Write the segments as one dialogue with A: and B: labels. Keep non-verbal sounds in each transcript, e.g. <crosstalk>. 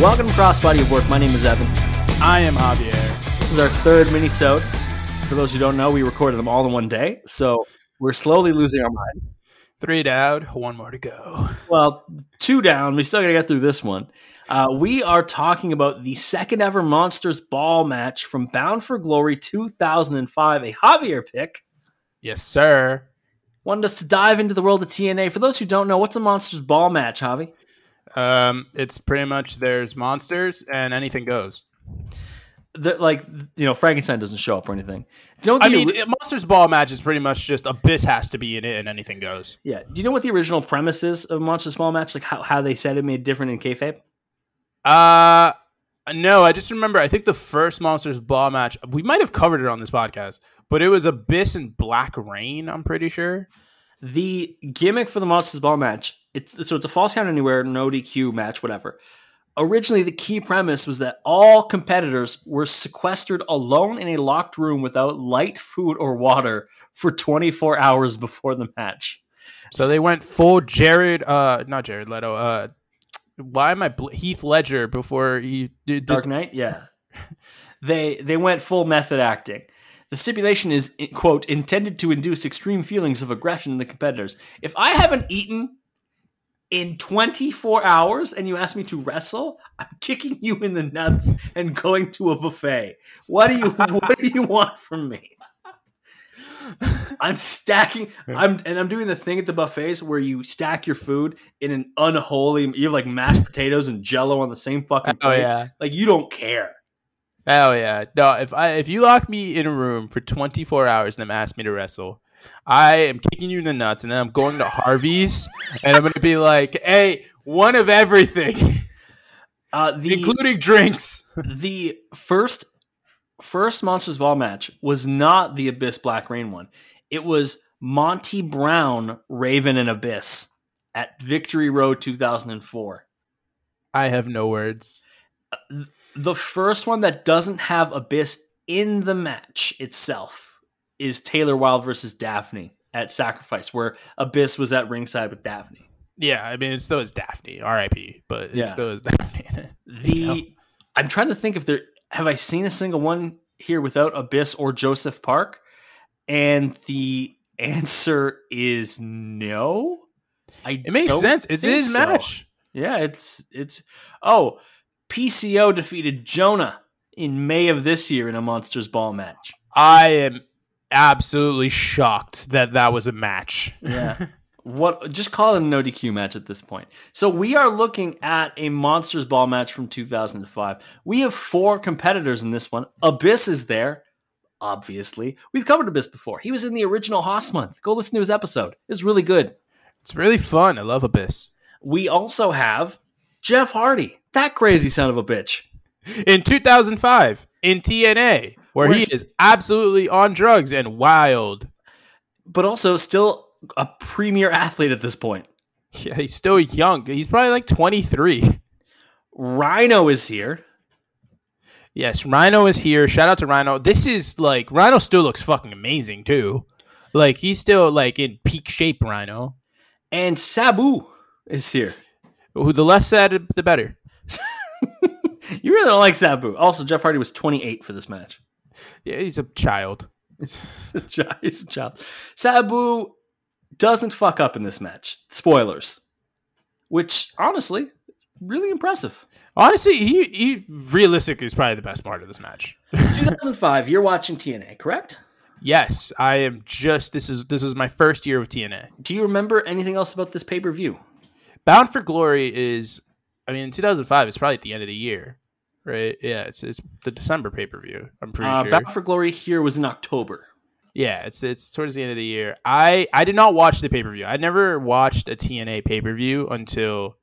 A: Welcome to Crossbody of Work. My name is Evan.
B: I am Javier.
A: This is our third mini-sode. For those who don't know, we recorded them all in one day, so we're slowly losing our minds.
B: Three down, one more to go.
A: Well, two down. We still got to get through this one. Uh, we are talking about the second ever Monsters Ball match from Bound for Glory 2005, a Javier pick.
B: Yes, sir.
A: Wanted us to dive into the world of TNA. For those who don't know, what's a Monsters Ball match, Javi?
B: Um, it's pretty much there's monsters and anything goes.
A: The, like, you know, Frankenstein doesn't show up or anything. Do you know what
B: I mean,
A: ori-
B: monsters ball match is pretty much just Abyss has to be in it and anything goes.
A: yeah. Do you know what the original premise is of Monsters Ball match? Like how, how they said it made different in kayfabe?
B: Uh no, I just remember. I think the first monsters ball match we might have covered it on this podcast, but it was Abyss and Black Rain. I'm pretty sure.
A: The gimmick for the Monsters Ball match, it's so it's a false count anywhere, no DQ match, whatever. Originally, the key premise was that all competitors were sequestered alone in a locked room without light, food, or water for 24 hours before the match.
B: So they went full Jared, uh, not Jared Leto. Uh, why am I bl- Heath Ledger before he did,
A: Dark Knight, yeah. They they went full method acting. The stipulation is quote intended to induce extreme feelings of aggression in the competitors. If I haven't eaten in 24 hours and you ask me to wrestle, I'm kicking you in the nuts and going to a buffet. What do you what do you want from me? I'm stacking I'm and I'm doing the thing at the buffets where you stack your food in an unholy you have like mashed potatoes and jello on the same fucking
B: Oh
A: plate.
B: yeah.
A: Like you don't care.
B: Oh yeah. No, if I if you lock me in a room for 24 hours and then ask me to wrestle, I am kicking you in the nuts and then I'm going to Harvey's and I'm going to be like, "Hey, one of everything, <laughs>
A: Uh, the
B: including drinks."
A: the first first Monsters Ball match was not the Abyss Black Rain one. It was Monty Brown, Raven, and Abyss at Victory Road 2004.
B: I have no words.
A: The first one that doesn't have Abyss in the match itself is Taylor Wilde versus Daffney at Sacrifice, where Abyss was at ringside with Daffney.
B: Yeah, I mean it still is Daffney, R.I.P. But
A: Yeah.
B: it still is <laughs> Daffney.
A: The
B: You know?
A: I'm trying to think if there have I seen a single one here without Abyss or Joseph Park, and the answer is no. I
B: It makes sense. It's his
A: so.
B: match.
A: Yeah, it's it's oh PCO defeated Jonah in May of this year in a Monsters Ball match.
B: I am absolutely shocked that that was a match.
A: Yeah. <laughs> What just call it a no DQ match at this point. So we are looking at a Monsters Ball match from 2005. We have four competitors in this one. Abyss is there, obviously. We've covered Abyss before. He was in the original Haas month. Go listen to his episode. It's really good.
B: It's really fun. I love Abyss.
A: We also have Jeff Hardy, that crazy son of a bitch.
B: in 2005 in TNA, where he is absolutely on drugs and wild.
A: But also still a premier athlete at this point.
B: Yeah, he's still young. He's probably like 23.
A: Rhino is here.
B: Yes, Rhino is here. Shout out to Rhino. This is like Rhino still looks fucking amazing too. Like he's still like in peak shape, Rhino.
A: And Sabu is here.
B: Who the less said, the better. <laughs>
A: You really don't like Sabu. Also, Jeff Hardy was 28 for this match.
B: Yeah, he's a child. <laughs>
A: He's a chi- he's a child. Sabu doesn't fuck up in this match. Spoilers. Which, honestly, really impressive.
B: Honestly, he he realistically is probably the best part of this match. <laughs>
A: 2005, you're watching TNA, correct?
B: yes, I am just this is this is my first year with TNA.
A: Do you remember anything else about this pay per view?
B: Bound for Glory is, I mean, in 2005, it's probably at the end of the year, right? Yeah, it's it's the December pay per view. I'm pretty
A: Uh,
B: sure.
A: Bound for Glory here was in October.
B: Yeah, it's it's towards the end of the year. I I did not watch the pay per view. I never watched a TNA pay per view until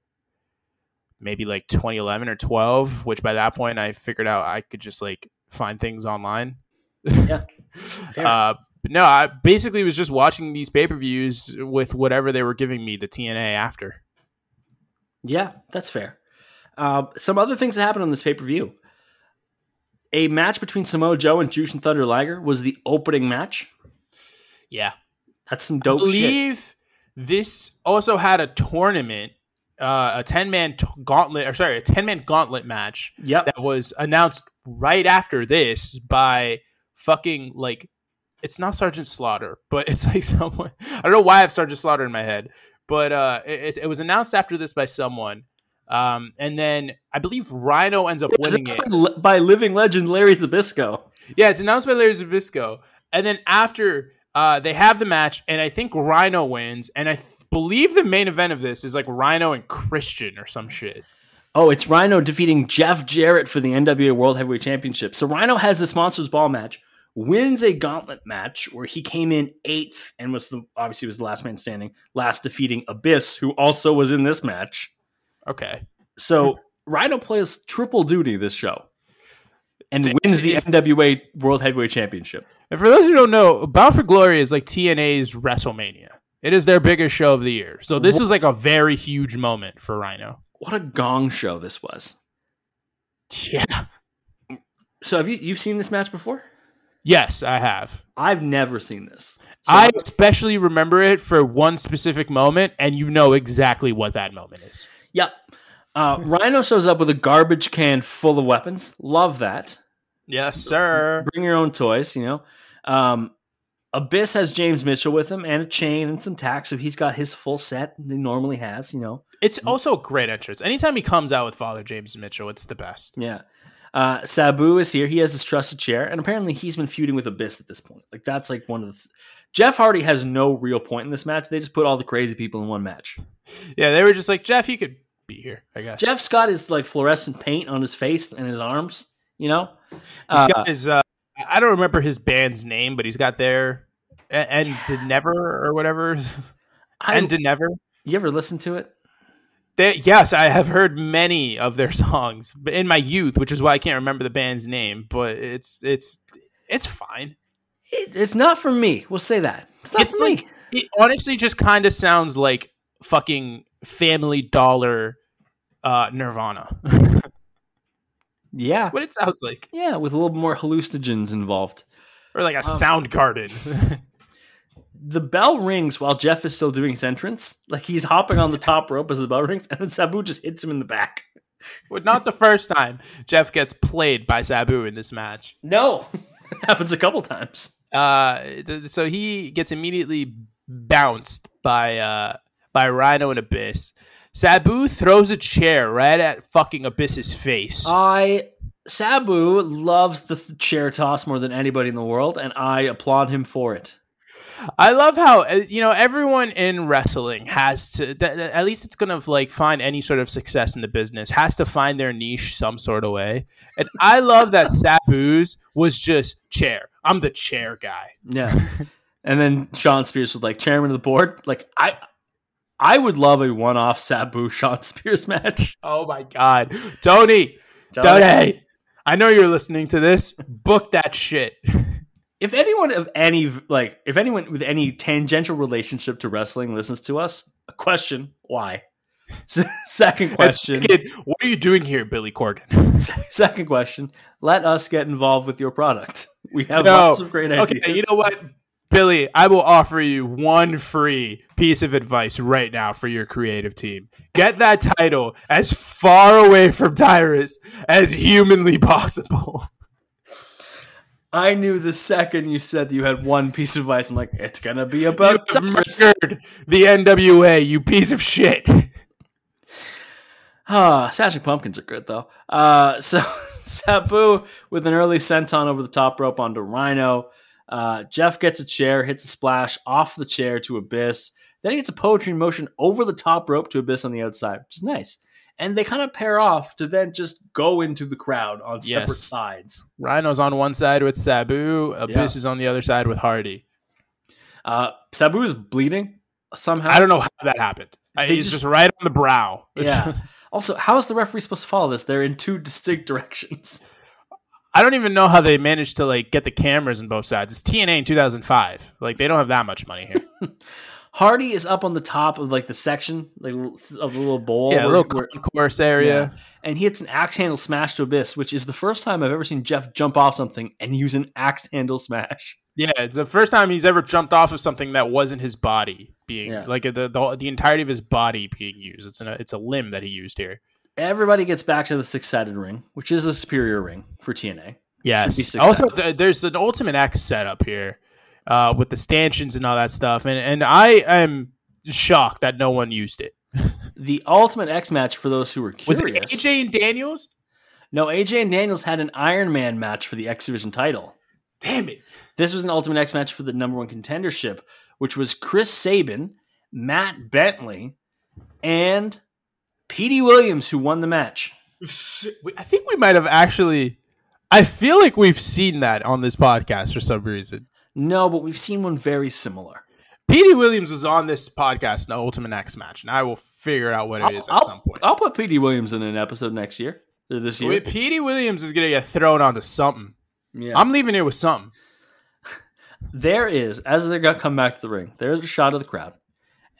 B: maybe like 2011 or 12. Which by that point I figured out I could just like find things online.
A: Yeah. <laughs>
B: Uh, but no, I basically was just watching these pay per views with whatever they were giving me the TNA after.
A: Yeah, that's fair. Uh, some other things that happened on this pay per view. A match between Samoa Joe and Jushin Thunder Liger was the opening match.
B: Yeah,
A: That's some
B: I
A: dope shit.
B: believe this also had a tournament, uh, a ten man t- gauntlet, or sorry, a ten man gauntlet match
A: Yep.
B: that was announced right after this by fucking like it's not Sergeant Slaughter, but <laughs> it's like someone I don't know why I have Sergeant Slaughter in my head, but uh, it, it was announced after this by someone, um, and then I believe Rhino ends up
A: It
B: winning it.
A: by living legend Larry Zbyszko.
B: Yeah, it's announced by Larry Zbyszko, and then after uh, they have the match, and I think Rhino wins, and I th- believe the main event of this is like Rhino and Christian or some shit.
A: Oh, it's Rhino defeating Jeff Jarrett for the NWA World Heavyweight Championship. So Rhino has this Monsters Ball match, wins a gauntlet match where he came in eighth and was the obviously was the last man standing, last defeating Abyss, who also was in this match.
B: Okay.
A: So hmm. Rhino plays triple duty this show and
B: Damn.
A: wins the NWA World Heavyweight Championship.
B: And for those who don't know, Bound for Glory is like TNA's WrestleMania. It is their biggest show of the year. So this was like a very huge moment for Rhino.
A: What a gong show this was.
B: Yeah.
A: So have you you've seen this match before?
B: Yes, I have.
A: I've never seen this. So
B: I especially remember it for one specific moment, and you know exactly what that moment is.
A: Yep. Uh, Rhino shows up with a garbage can full of weapons. Love that.
B: Yes, sir.
A: Bring your own toys, you know. Um, Abyss has James Mitchell with him and a chain and some tacks, so he's got his full set that he normally has, you know.
B: It's also a great entrance. Anytime he comes out with Father James Mitchell, it's the best.
A: Yeah. Uh, Sabu is here. He has his trusted chair, and apparently he's been feuding with Abyss at this point. Like that's like one of the. Jeff Hardy has no real point in this match. They just put all the crazy people in one match.
B: Yeah, they were just like, Jeff, you could be here, I guess.
A: Jeff Scott is like fluorescent paint on his face and his arms. You know,
B: He's
A: Uh,
B: got his, uh, I don't remember his band's name, but he's got their, and to never or whatever. <laughs>
A: I,
B: And to never.
A: you ever listen to it?
B: They, yes, I have heard many of their songs but in my youth, which is why I can't remember the band's name. But it's it's it's fine.
A: It, it's not for me. We'll say that. It's not
B: It's
A: for
B: like
A: me.
B: it honestly just kind of sounds like fucking Family Dollar, uh, Nirvana.
A: Yeah,
B: That's what it sounds like,
A: yeah, with a little more hallucinogens involved.
B: or like a Soundgarden. <laughs>
A: The bell rings while Jeff is still doing his entrance. Like he's hopping on the <laughs> top rope as the bell rings, and then Sabu just hits him in the back.
B: but not the first time Jeff gets played by Sabu in this match.
A: No, <laughs> happens a couple times.
B: Uh, th- so he gets immediately bounced by uh by Rhino and Abyss. Sabu throws a chair right at fucking Abyss's face.
A: I Sabu loves the th- chair toss more than anybody in the world, and I applaud him for it.
B: I love how uh, you know everyone in wrestling has to th- th- at least it's gonna like find any sort of success in the business has to find their niche some sort of way. And I love that <laughs> Sabu's was just chair. I'm the chair guy.
A: Yeah. and then Shawn Spears was like chairman of the board. Like I I would love a one-off Sabu <laughs> Shawn Spears match.
B: Oh my god, Tony,
A: Tony.
B: Tony, I know you're listening to this. Book that shit.
A: If anyone of any like if anyone with any tangential relationship to wrestling listens to us, a question, why? <laughs> Second question.
B: Kid, what are you doing here, Billy Corgan? <laughs>
A: Second question. Let us get involved with your product. We have
B: No.
A: lots of great ideas.
B: Okay, you know what, Billy? I will offer you one free piece of advice right now for your creative team. Get that title as far away from Tyrus as humanly <laughs> possible.
A: I knew the second you said you had one piece of advice. I'm like, it's gonna be about Tyrus.
B: the NWA, you piece of shit.
A: Ah, Smashing Pumpkins are good though. Uh, <laughs> so Sabu with an early senton over the top rope onto Rhino. Uh, Jeff gets a chair, hits a splash off the chair to Abyss. Then he gets a poetry in motion over the top rope to Abyss on the outside, which is nice. And they kind of pair off to then just go into the crowd on separate
B: Yes.
A: sides.
B: Rhino's on one side with Sabu. Abyss
A: Yeah.
B: is on the other side with Hardy.
A: Uh, Sabu is bleeding somehow.
B: I don't know how that happened. Uh,
A: They
B: He's
A: just-
B: just, right on the brow. <laughs>
A: Yeah. also, how is the referee supposed to follow this? They're in two distinct <laughs> directions.
B: I don't even know how they managed to like get the cameras on both sides. It's TNA in 2005. Like they don't have that much money here. <laughs>
A: Hardy is up on the top of like the section, like of the little bowl.
B: yeah, a
A: where-
B: little concourse area.
A: Yeah. And he hits an axe handle smash to Abyss, which is the first time I've ever seen Jeff jump off something and use an axe handle smash.
B: Yeah, the first time he's ever jumped off of something that wasn't his body being
A: Yeah.
B: like the, the the entirety of his body being used. It's an, it's a limb that he used here.
A: Everybody gets back to the six sided ring, which is a superior ring for TNA.
B: Yes. Also, th- there's an Ultimate X setup here uh, with the stanchions and all that stuff, and and I am shocked that no one used it. <laughs>
A: The Ultimate X match, for those who were curious Was
B: it AJ and Daniels?
A: No, AJ and Daniels had an Iron Man match for the X Division title.
B: Damn it!
A: This was an Ultimate X match for the number one contendership, which was Chris Sabin, Matt Bentley, and Petey Williams, who won the match.
B: I think we might have actually. I feel like we've seen that on this podcast for some reason.
A: No, but we've seen one very similar.
B: Petey Williams was on this podcast in the Ultimate X match, and I will figure out what it is at
A: I'll,
B: some point.
A: I'll put Petey Williams in an episode next year. Or this year.
B: Wait, Petey Williams is gonna get thrown onto something.
A: Yeah.
B: I'm leaving here with something. <laughs>
A: there is, as they're gonna come back to the ring, there's a shot of the crowd,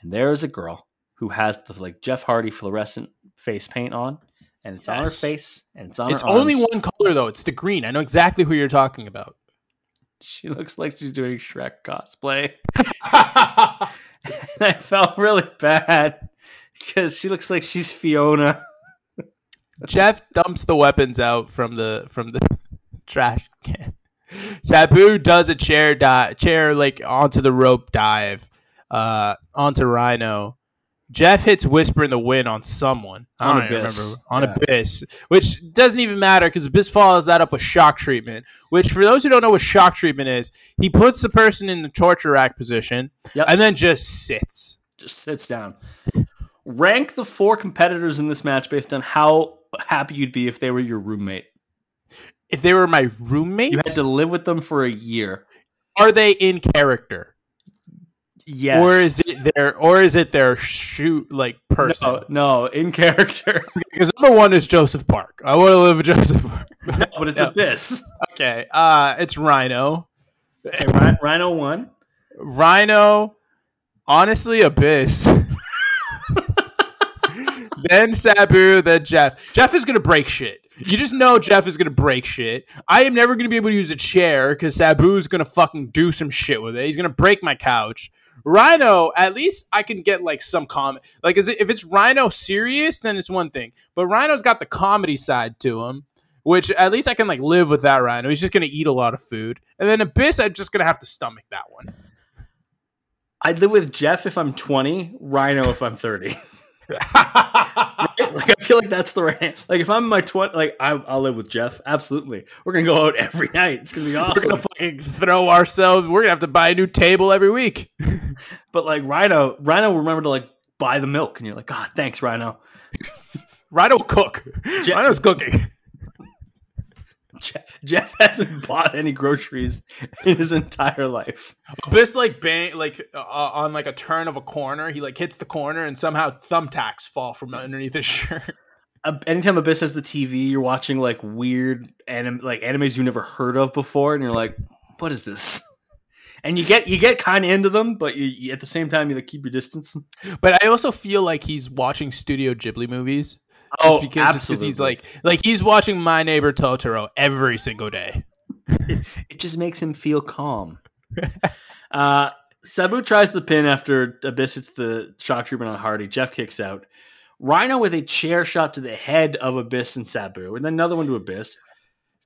A: and there is a girl who has the like Jeff Hardy fluorescent face paint on, and it's on her face, and it's on
B: It's only
A: arms.
B: one color though. It's the green. I know exactly who you're talking about.
A: She looks like she's doing Shrek cosplay. and <laughs> I felt really bad because she looks like she's Fiona.
B: Jeff dumps the weapons out from the from the <laughs> trash can. Sabu does a chair dive, chair like onto the rope dive, uh, onto Rhino. Jeff hits Whisper in the Wind on someone. I
A: On
B: don't
A: Abyss.
B: remember on
A: Yeah.
B: Abyss, which doesn't even matter because Abyss follows that up with shock treatment. Which, for those who don't know what shock treatment is, he puts the person in the torture rack position
A: Yep.
B: and then just sits.
A: Just sits down. Rank the four competitors in this match based on how happy you'd be if they were your roommate.
B: If they were my roommate,
A: You had to live with them for a year.
B: are they in character?
A: Yes.
B: or is it their or is it their shoot like person?
A: no, no, in character. <laughs>
B: Because number one is Joseph Park. I want to live with Joseph Park. <laughs>
A: but it's <laughs>
B: No.
A: Abyss.
B: okay, uh, it's Rhino,
A: Okay, Rhino, Rhino won.
B: Rhino. Honestly, Abyss. then Sabu, then Jeff. Jeff is gonna break shit. You just know Jeff is gonna break shit. I am never gonna be able to use a chair because Sabu's gonna fucking do some shit with it. He's gonna break my couch. Rhino, at least I can get like some comment. Like, is it, if it's Rhino serious, then it's one thing. But Rhino's got the comedy side to him, which at least I can like live with that Rhino. He's just gonna eat a lot of food, and then Abyss, I'm just gonna have to stomach that one.
A: I'd live with Jeff if I'm 20, Rhino if I'm 30. <laughs> like I feel like that's the right. Like if I'm in my 20, like I, I'll live with Jeff. Absolutely, we're gonna go out every night. It's gonna be awesome.
B: We're gonna fucking throw ourselves. We're gonna have to buy a new table every week. <laughs>
A: but like Rhino, Rhino will remember to like buy the milk, and you're like, God, thanks, Rhino. <laughs>
B: Rhino cook.
A: Je-
B: Rhino's cooking.
A: Je- Jeff hasn't bought any groceries in his entire life.
B: Abyss like bang like uh, on like a turn of a corner. He like hits the corner and somehow thumbtacks fall from underneath his <laughs> shirt.
A: Uh, anytime Abyss has the TV, you're watching like weird anim- like animes you never heard of before, and you're like, "What is this?" And you get you get kind of into them, but you, you at the same time you like keep your distance.
B: But I also feel like he's watching Studio Ghibli movies. Just
A: Oh,
B: because just 'cause he's like like he's watching My Neighbor Totoro every single day. <laughs>
A: It just makes him feel calm. <laughs> uh, Sabu tries the pin after Abyss hits the shock treatment on Hardy. Jeff kicks out. Rhino with a chair shot to the head of Abyss and Sabu, and then another one to Abyss.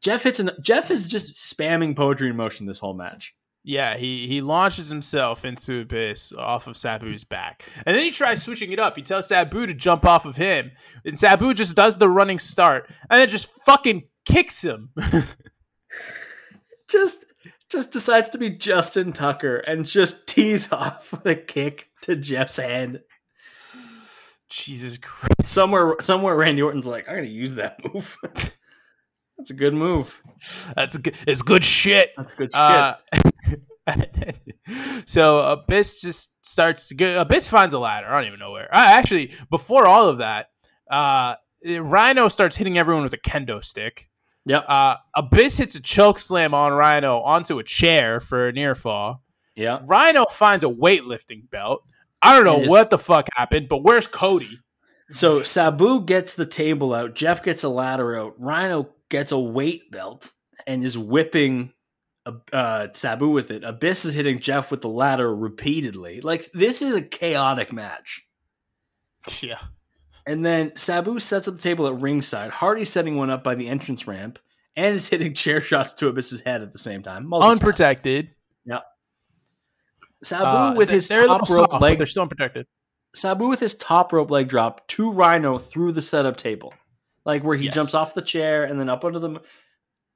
A: Jeff hits an. Jeff is just spamming poetry in motion this whole match.
B: Yeah, he he launches himself into Abyss off of Sabu's back. And then he tries switching it up. He tells Sabu to jump off of him. And Sabu just does the running start and then just fucking kicks him. <laughs>
A: Just just decides to be Justin Tucker and just tees off with a kick to Jeff's head.
B: Jesus Christ.
A: Somewhere, somewhere, Randy Orton's like, I'm gonna use that move. <laughs> That's a good move.
B: That's good. It's good shit.
A: That's good shit.
B: Uh, <laughs> so Abyss just starts to go. Abyss finds a ladder. I don't even know where. Uh, actually, before all of that, uh, Rhino starts hitting everyone with a kendo stick.
A: yep.
B: Uh, Abyss hits a choke slam on Rhino onto a chair for a near fall.
A: yeah.
B: Rhino finds a weightlifting belt. I don't know
A: is-
B: what the fuck happened, but where's Cody?
A: So Sabu gets the table out. Jeff gets a ladder out. Rhino gets a weight belt and is whipping uh, Sabu with it. Abyss is hitting Jeff with the ladder repeatedly. Like this is a chaotic match. <laughs>
B: Yeah.
A: And then Sabu sets up the table at ringside. Hardy's setting one up by the entrance ramp and is hitting chair shots to Abyss's head at the same time.
B: Unprotected.
A: Sabu
B: Uh,
A: with
B: they-
A: his top rope
B: soft,
A: leg
B: They're still unprotected.
A: Sabu with his top rope leg drop to Rhino through the setup table, like where he
B: Yes.
A: jumps off the chair and then up under the.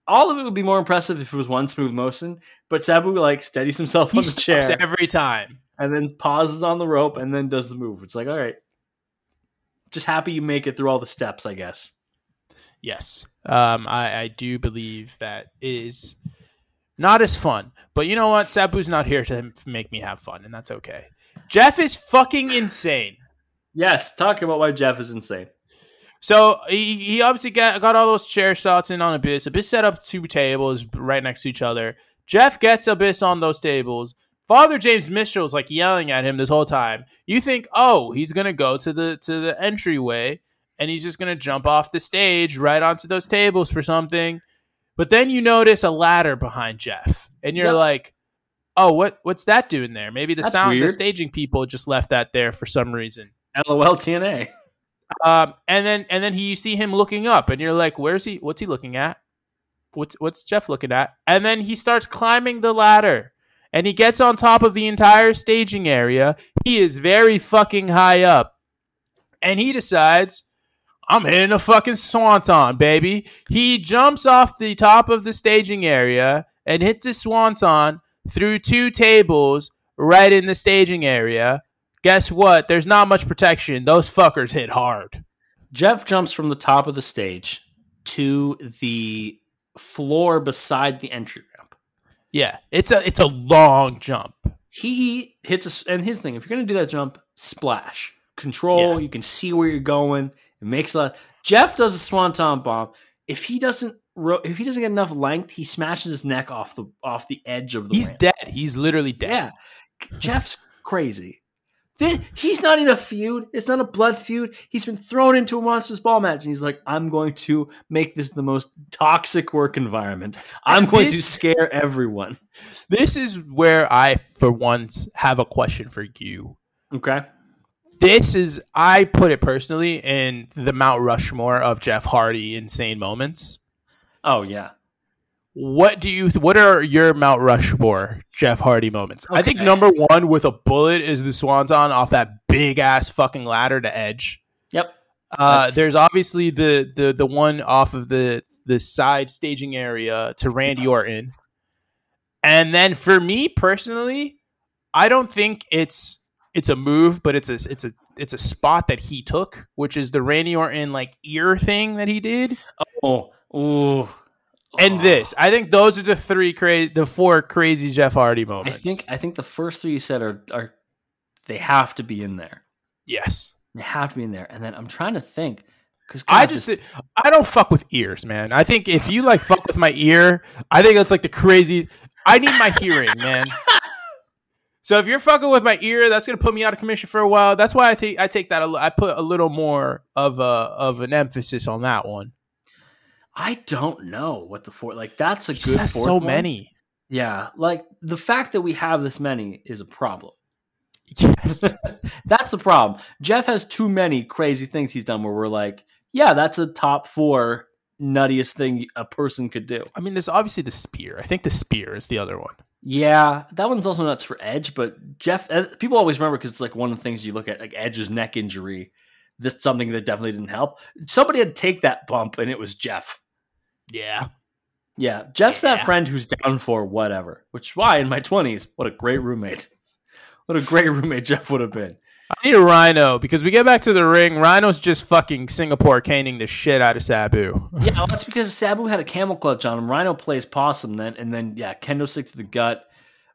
A: All of it would be more impressive if it was one smooth motion, but Sabu like steadies himself
B: He
A: on the chair
B: every time.
A: and then pauses on the rope and then does the move. It's like, all right, just happy you make it through all the steps, I guess.
B: Yes, um, I, I do believe that is not as fun. But you know what? Sabu's not here to make me have fun, and that's okay. Jeff is fucking insane.
A: Yes, talk about why Jeff is insane.
B: So he, he obviously got, got all those chair shots in on Abyss. Abyss set up two tables right next to each other. Jeff gets Abyss on those tables. Father James Mitchell's like yelling at him this whole time. You think, oh, he's gonna go to the to the entryway and he's just gonna jump off the stage right onto those tables for something. But then you notice a ladder behind Jeff, and you're
A: Yep.
B: like, oh, what what's that doing there? Maybe the
A: That's
B: sound the staging people just left that there for some reason.
A: LOL TNA.
B: Um, and then and then he, you see him looking up, and you're like, "Where's he? What's he looking at? What's what's Jeff looking at?" And then he starts climbing the ladder, and he gets on top of the entire staging area. He is very fucking high up, and he decides, "I'm hitting a fucking swanton, baby." He jumps off the top of the staging area and hits a swanton through two tables right in the staging area. Guess what? There's not much protection. Those fuckers hit hard.
A: Jeff jumps from the top of the stage to the floor beside the entry ramp.
B: Yeah, it's a it's a long jump.
A: he hits a, and his thing if you're gonna do that jump splash control
B: Yeah.
A: you can see where you're going it makes a lot jeff does a swanton bomb if he doesn't if he doesn't get enough length he smashes his neck off the off the edge of the
B: He's
A: ramp.
B: dead. He's literally dead.
A: yeah jeff's crazy he's not in a feud. It's not a blood feud. He's been thrown into a monsters ball match. And he's like i'm going to make this the most toxic work environment. I'm going to scare everyone.
B: This is where I, for once, have a question for you.
A: okay.
B: This is I put it personally in the Mount Rushmore of Jeff Hardy insane moments.
A: oh yeah
B: What do you? What are your Mount Rushmore Jeff Hardy moments? I think number one with a bullet is the Swanton off that big ass fucking ladder to Edge.
A: yep
B: Uh, there's obviously the the the one off of the the side staging area to Randy Orton, and then for me personally, I don't think it's it's a move, but it's a it's a it's a spot that he took, which is the Randy Orton like ear thing that he did,
A: Oh, ooh.
B: And
A: Oh.
B: this. I think those are the three crazy, the four crazy Jeff Hardy moments.
A: I think I think the first three you said are are they have to be in there.
B: yes.
A: They have to be in there. And then I'm trying to think because
B: I just I don't fuck with ears, man. I think if you like fuck with my ear, I think that's like the crazy. I need my hearing, man. <laughs> So if you're fucking with my ear, that's gonna put me out of commission for a while. That's why I think I take that. A, I put a little more of a of an emphasis on that one.
A: I don't know what the four like. That's a
B: It
A: good.
B: just has
A: fourth
B: so
A: one.
B: many.
A: Yeah, like the fact that we have this many is a problem.
B: Yes. <laughs>
A: That's the problem. Jeff has too many crazy things he's done where we're like, yeah, that's a top four nuttiest thing a person could do.
B: I mean, there's obviously the spear. I think the spear is the other one.
A: Yeah, that one's also nuts for Edge, but Jeff, uh, people always remember because it's like one of the things you look at, like Edge's neck injury. That's something that definitely didn't help. Somebody had to take that bump, and it was Jeff.
B: Yeah.
A: Yeah, Jeff's that friend who's down for whatever. Which is why in my twenties, what a great roommate. What a great roommate Jeff would have been.
B: I need a Rhino because we get back to the ring. Rhino's just fucking Singapore caning the shit out of Sabu.
A: Yeah, well, that's because Sabu had a camel clutch on him. Rhino plays possum then, and then yeah, kendo stick to the gut.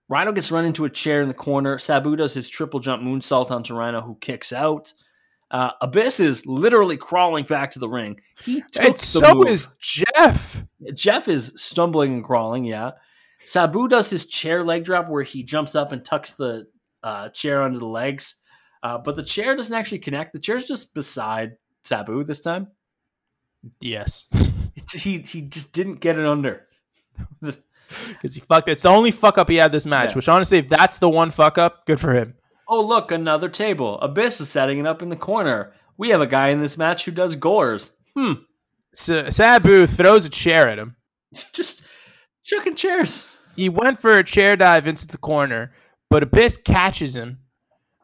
A: Rhino gets run into a chair in the corner. Sabu does his triple jump moonsault onto Rhino, who kicks out. Uh, Abyss is literally crawling back to the ring. He took
B: And
A: the
B: so
A: move.
B: is Jeff.
A: Jeff is stumbling and crawling. Yeah, Sabu does his chair leg drop where he jumps up and tucks the uh, chair under the legs, uh, but the chair doesn't actually connect. The chair's just beside Sabu this time.
B: Yes. <laughs>
A: He he just didn't get it under. <laughs>
B: Because he fucked. It's the only fuck up he had this match.
A: Yeah.
B: Which honestly, if that's the one fuck up, good for him.
A: Oh, look, another table. Abyss is setting it up in the corner. We have a guy in this match who does gores. Hmm.
B: Sa- Sabu throws a chair at him. <laughs>
A: Just chucking chairs.
B: He went for a chair dive into the corner, but Abyss catches him,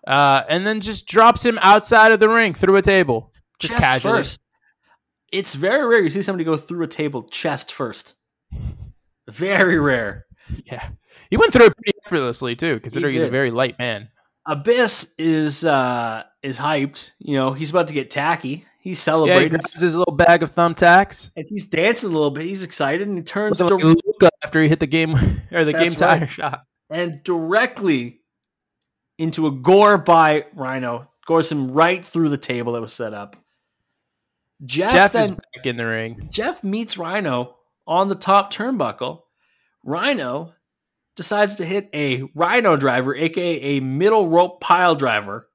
B: uh, and then just drops him outside of the ring through a table. Just
A: chest
B: casually.
A: first. It's very rare you see somebody go through a table chest first. Very rare. <laughs>
B: Yeah, he went through it pretty effortlessly too, considering he's a very light man.
A: Abyss is uh is hyped. You know, he's about to get tacky. He's
B: Yeah, he
A: celebrating.
B: grabs his little bag of thumbtacks.
A: and he's dancing a little bit. He's excited and he turns
B: With a
A: dir-
B: after he hit the game or the game
A: That's
B: tire shot.
A: and directly into a gore by Rhino. Gores him right through the table that was set up. Jeff,
B: Jeff
A: then
B: is back in the ring.
A: Jeff meets Rhino on the top turnbuckle. Rhino decides to hit a Rhino driver, aka a middle rope pile driver,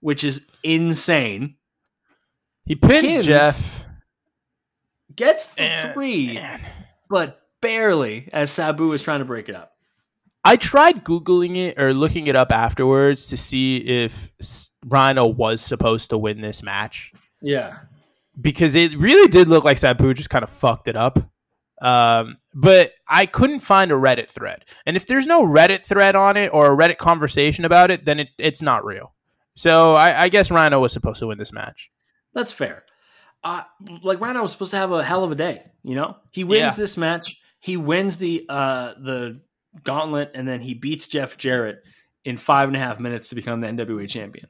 A: which is insane.
B: He pins,
A: Pins.
B: Jeff.
A: Gets the three,
B: man.
A: but barely as Sabu is trying to break it up.
B: I tried googling it or looking it up afterwards to see if Rhino was supposed to win this match
A: Yeah.
B: because it really did look like Sabu just kind of fucked it up. Um, but I couldn't find a Reddit thread, and if there's no Reddit thread on it or a Reddit conversation about it, then it, it's not real. So I, I guess Rhino was supposed to win this match.
A: That's fair. Uh, like Rhino was supposed to have a hell of a day. You know, he wins
B: Yeah.
A: this match. He wins the uh, the gauntlet, and then he beats Jeff Jarrett in five and a half minutes to become the NWA champion.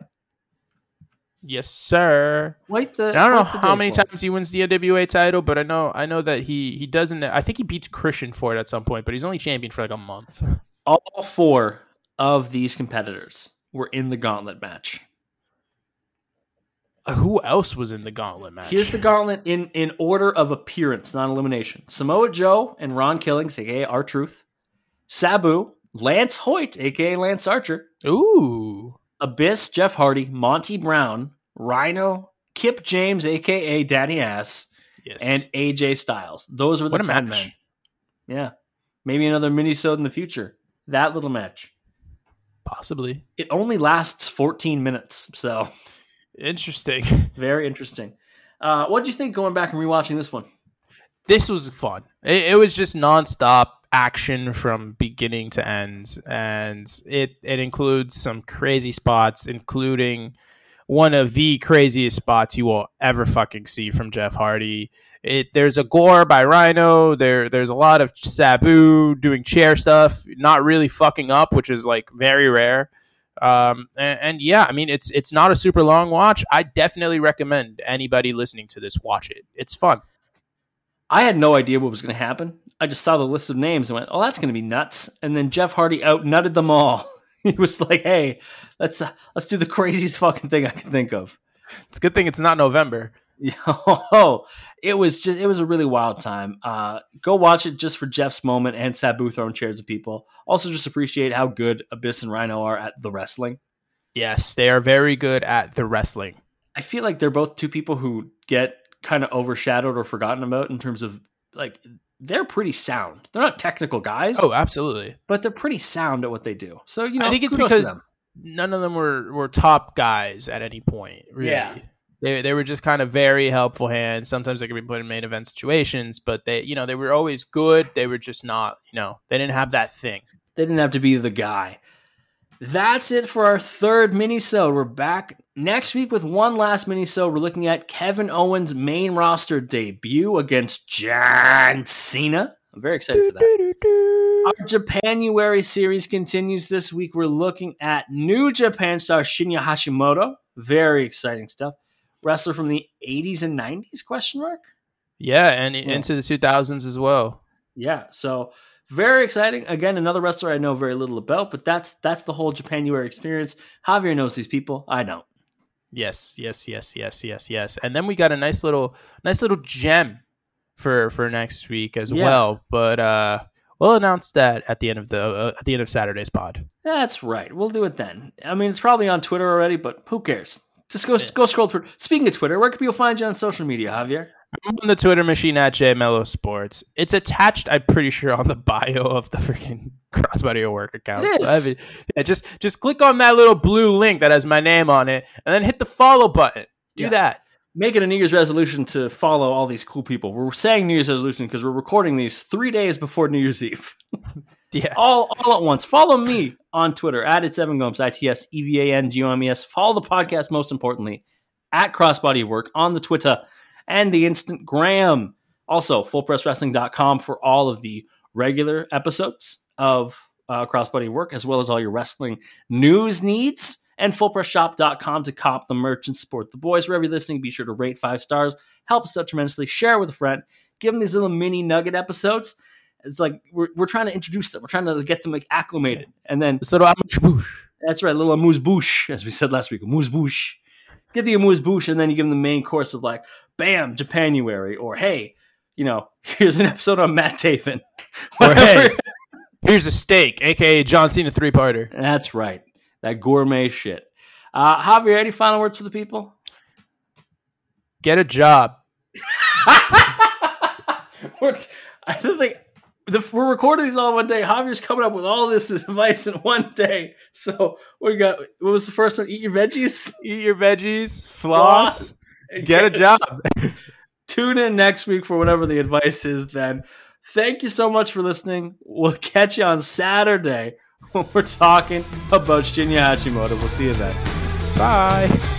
B: Yes, sir.
A: Quite the.
B: I don't know
A: the
B: how many
A: for
B: times he wins the NWA title, but I know I know that he he doesn't. I think he beats Christian for it at some point, but he's only champion for like a month.
A: All four of these competitors were in the gauntlet match.
B: Uh, Who else was in the gauntlet match?
A: Here's the gauntlet in in order of appearance, non elimination. Samoa Joe and Ron Killings, aka R Truth, Sabu, Lance Hoyt, aka Lance Archer,
B: Ooh,
A: Abyss, Jeff Hardy, Monty Brown, Rhino, Kip James, aka Daddy Ass,
B: yes.
A: and AJ Styles. Those were the
B: what a
A: 10
B: match!
A: men. Yeah. Maybe another mini in the future. That little match.
B: Possibly
A: It only lasts 14 minutes, so
B: interesting. <laughs>
A: very interesting. Uh, what do you think going back and rewatching this one?
B: this was fun. It, it was just nonstop action from beginning to end, and it it includes some crazy spots, including one of the craziest spots you will ever fucking see from Jeff Hardy. It there's a gore by Rhino. There there's a lot of Sabu doing chair stuff, not really fucking up, which is like very rare. Um, and, and yeah, I mean it's it's not a super long watch. I definitely recommend anybody listening to this watch it. It's fun.
A: I had no idea what was going to happen. I just saw the list of names and went, "Oh, that's going to be nuts." And then Jeff Hardy out nutted them all. <laughs> he was like, "Hey, let's uh, let's do the craziest fucking thing I can think of."
B: It's a good thing it's not November. <laughs>
A: Oh, it was just it was a really wild time. Uh, go watch it just for Jeff's moment and Sabu throwing chairs at people. Also, just appreciate how good Abyss and Rhino are at the wrestling.
B: Yes, they are very good at the wrestling.
A: I feel like they're both two people who get kind of overshadowed or forgotten about in terms of like they're pretty sound. They're not technical guys,
B: Oh, absolutely.
A: but they're pretty sound at what they do. So you know,
B: I think it's because none of them were, were top guys at any point. Really.
A: Yeah.
B: They, they were just kind of very helpful hands. Sometimes they could be put in main event situations, but they you know they were always good. They were just not you know they didn't have that thing.
A: they didn't have to be the guy. That's it for our third mini-sode. We're back next week with one last mini-sode. We're looking at Kevin Owens' main roster debut against John Cena. I'm very excited for that. Our Japanuary series continues this week. We're looking at New Japan star Shinya Hashimoto. Very exciting stuff. Wrestler from the 80s and 90s? Question mark.
B: Yeah, and into the 2000s as well.
A: Yeah, so very exciting. Again, another wrestler I know very little about, but that's that's the whole Japanuary experience. Javier knows these people. I don't.
B: Yes, yes, yes, yes, yes, yes. And then we got a nice little nice little gem for for next week as
A: Yeah.
B: well. But uh we'll announce that at the end of the uh, at the end of Saturday's pod.
A: That's right. We'll do it then. I mean, it's probably on Twitter already, but who cares? Just go go scroll through. Speaking of Twitter, where can people find you on social media, Javier?
B: I'm on the Twitter machine at JMello Sports. It's attached, I'm pretty sure, on the bio of the freaking <laughs> Crossbody Work account.
A: It
B: So. I yeah, just just click on that little blue link that has my name on it, and then hit the follow button. Do
A: Yeah.
B: that.
A: Make it a New Year's resolution to follow all these cool people. We're saying New Year's resolution because we're recording these three days before New Year's Eve. <laughs>
B: Yeah.
A: all all at once. Follow me on Twitter at it's Evan Gomes, I T S E V A N G O M E S. Follow the podcast most importantly at Crossbody Work on the Twitter and the Instagram. Also, fullpresswrestling.com for all of the regular episodes of uh, Crossbody Work, as well as all your wrestling news needs. And fullpressshop.com to cop the merch and support the boys. Wherever you're listening, be sure to rate five stars. Help us out tremendously. Share with a friend. Give them these little mini nugget episodes. It's like we're, we're trying to introduce them. We're trying to get them like acclimated. And then
B: little amuse
A: that's right, a little amuse bouche, as we said last week, amuse bouche. Get the amuse bouche, and then you give them the main course of like, bam, Japanuary, or hey, you know, <laughs> here's an episode on Matt Taven. <laughs>
B: Or hey, here's a steak, aka John Cena three parter.
A: That's right, that gourmet shit. Uh, Javier, any final words for the people?
B: Get a job. <laughs>
A: we're t- I don't think the, we're recording these all in one day. Javier's coming up with all this advice in one day. So we got what was the first one? Eat your veggies,
B: Eat your veggies, floss,
A: and
B: get a job. <laughs>
A: tune in next week for whatever the advice is then. Thank you so much for listening. We'll catch you on Saturday when we're talking about Shinya Hashimoto. We'll see you then.
B: Bye.